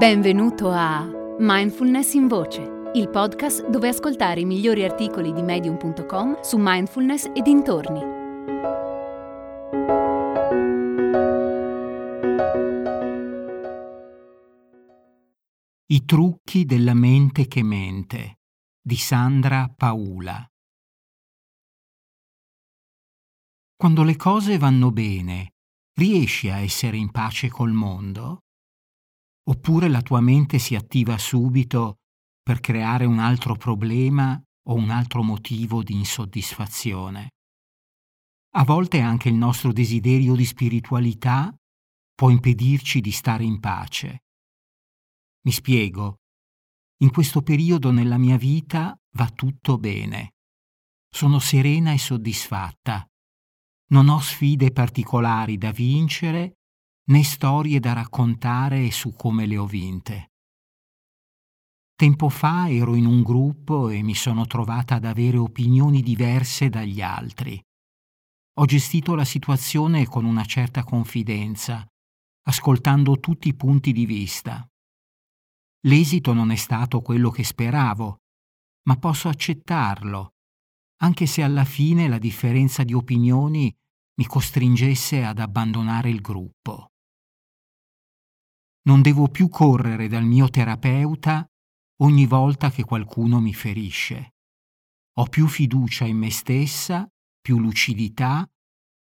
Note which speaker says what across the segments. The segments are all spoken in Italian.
Speaker 1: Benvenuto a Mindfulness in Voce, il podcast dove ascoltare i migliori articoli di medium.com su mindfulness e dintorni.
Speaker 2: I trucchi della mente che mente di Sandra Paula. Quando le cose vanno bene, riesci a essere in pace col mondo? Oppure la tua mente si attiva subito per creare un altro problema o un altro motivo di insoddisfazione. A volte anche il nostro desiderio di spiritualità può impedirci di stare in pace. Mi spiego. In questo periodo nella mia vita va tutto bene. Sono serena e soddisfatta. Non ho sfide particolari da vincere né storie da raccontare su come le ho vinte. Tempo fa ero in un gruppo e mi sono trovata ad avere opinioni diverse dagli altri. Ho gestito la situazione con una certa confidenza, ascoltando tutti i punti di vista. L'esito non è stato quello che speravo, ma posso accettarlo, anche se alla fine la differenza di opinioni mi costringesse ad abbandonare il gruppo. Non devo più correre dal mio terapeuta ogni volta che qualcuno mi ferisce. Ho più fiducia in me stessa, più lucidità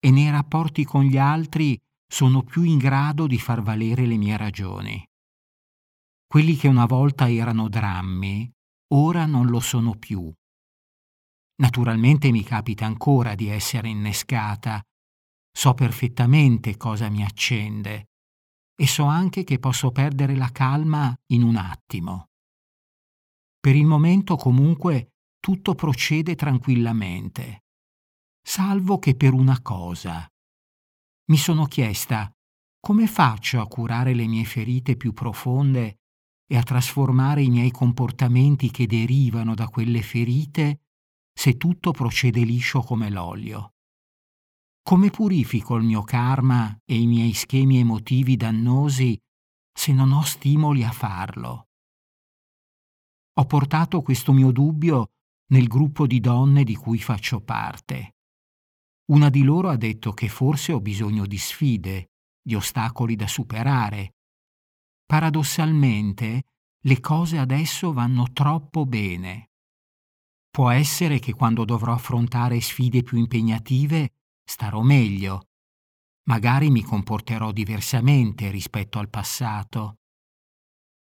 Speaker 2: e nei rapporti con gli altri sono più in grado di far valere le mie ragioni. Quelli che una volta erano drammi, ora non lo sono più. Naturalmente mi capita ancora di essere innescata. So perfettamente cosa mi accende e so anche che posso perdere la calma in un attimo. Per il momento comunque tutto procede tranquillamente, salvo che per una cosa. Mi sono chiesta come faccio a curare le mie ferite più profonde e a trasformare i miei comportamenti che derivano da quelle ferite se tutto procede liscio come l'olio. Come purifico il mio karma e i miei schemi emotivi dannosi se non ho stimoli a farlo? Ho portato questo mio dubbio nel gruppo di donne di cui faccio parte. Una di loro ha detto che forse ho bisogno di sfide, di ostacoli da superare. Paradossalmente, le cose adesso vanno troppo bene. Può essere che quando dovrò affrontare sfide più impegnative starò meglio. Magari mi comporterò diversamente rispetto al passato.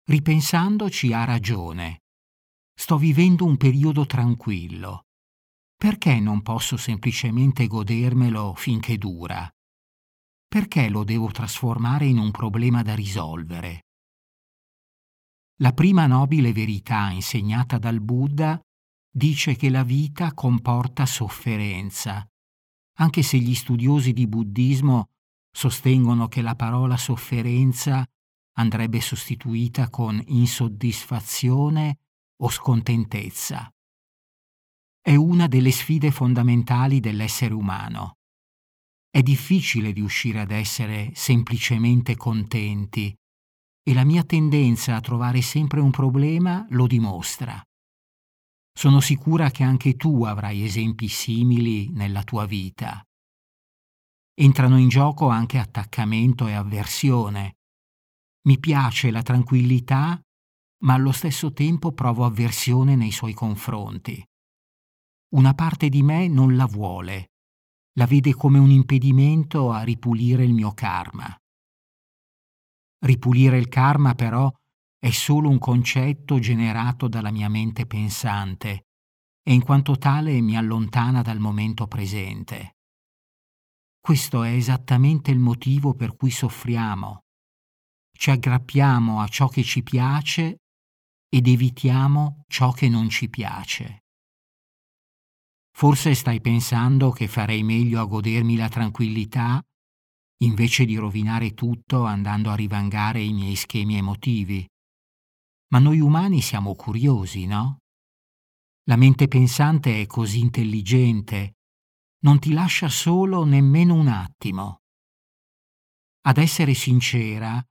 Speaker 2: Ripensandoci ha ragione. Sto vivendo un periodo tranquillo. Perché non posso semplicemente godermelo finché dura? Perché lo devo trasformare in un problema da risolvere? La prima nobile verità insegnata dal Buddha dice che la vita comporta sofferenza anche se gli studiosi di buddismo sostengono che la parola sofferenza andrebbe sostituita con insoddisfazione o scontentezza. È una delle sfide fondamentali dell'essere umano. È difficile riuscire ad essere semplicemente contenti e la mia tendenza a trovare sempre un problema lo dimostra. Sono sicura che anche tu avrai esempi simili nella tua vita. Entrano in gioco anche attaccamento e avversione. Mi piace la tranquillità, ma allo stesso tempo provo avversione nei suoi confronti. Una parte di me non la vuole, la vede come un impedimento a ripulire il mio karma. Ripulire il karma però è solo un concetto generato dalla mia mente pensante e in quanto tale mi allontana dal momento presente. Questo è esattamente il motivo per cui soffriamo. Ci aggrappiamo a ciò che ci piace ed evitiamo ciò che non ci piace. Forse stai pensando che farei meglio a godermi la tranquillità invece di rovinare tutto andando a rivangare i miei schemi emotivi. Ma noi umani siamo curiosi, no? La mente pensante è così intelligente, non ti lascia solo nemmeno un attimo. Ad essere sincera,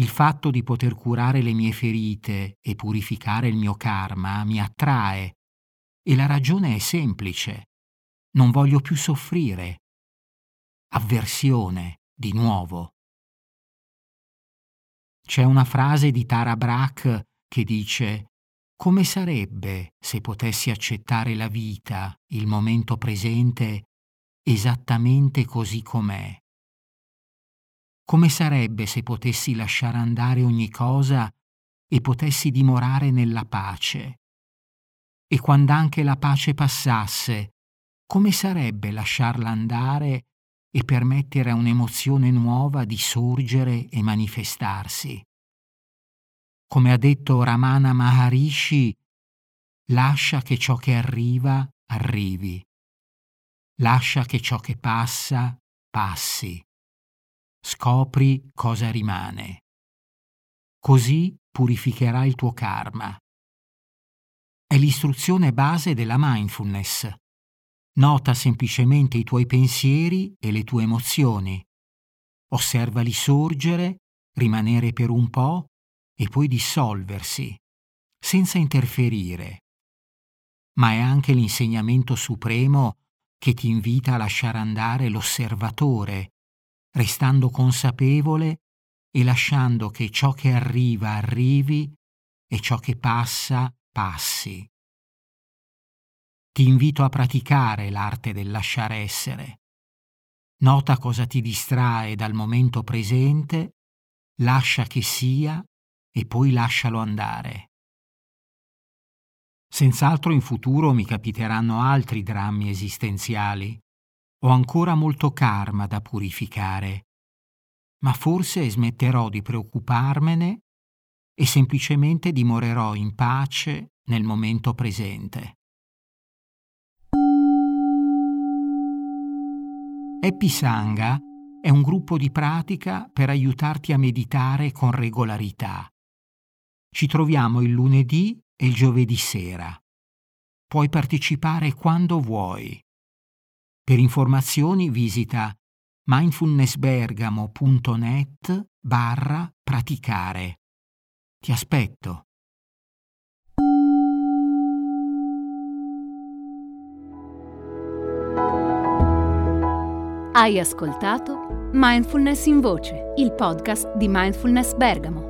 Speaker 2: Il fatto di poter curare le mie ferite e purificare il mio karma mi attrae e la ragione è semplice. Non voglio più soffrire. Avversione, di nuovo. C'è una frase di Tara Brach che dice come sarebbe se potessi accettare la vita, il momento presente, esattamente così com'è? Come sarebbe se potessi lasciare andare ogni cosa e potessi dimorare nella pace? E quando anche la pace passasse, come sarebbe lasciarla andare e permettere a un'emozione nuova di sorgere e manifestarsi? Come ha detto Ramana Maharishi, lascia che ciò che arriva arrivi. Lascia che ciò che passa passi scopri cosa rimane. Così purificherai il tuo karma. È l'istruzione base della mindfulness. Nota semplicemente i tuoi pensieri e le tue emozioni. Osservali sorgere, rimanere per un po' e poi dissolversi, senza interferire. Ma è anche l'insegnamento supremo che ti invita a lasciare andare l'osservatore restando consapevole e lasciando che ciò che arriva arrivi e ciò che passa passi. Ti invito a praticare l'arte del lasciare essere. Nota cosa ti distrae dal momento presente, lascia che sia e poi lascialo andare. Senz'altro in futuro mi capiteranno altri drammi esistenziali ho ancora molto karma da purificare, ma forse smetterò di preoccuparmene e semplicemente dimorerò in pace nel momento presente. Happy Sangha è un gruppo di pratica per aiutarti a meditare con regolarità. Ci troviamo il lunedì e il giovedì sera. Puoi partecipare quando vuoi. Per informazioni visita mindfulnessbergamo.net barra praticare. Ti aspetto.
Speaker 1: Hai ascoltato Mindfulness in Voce, il podcast di Mindfulness Bergamo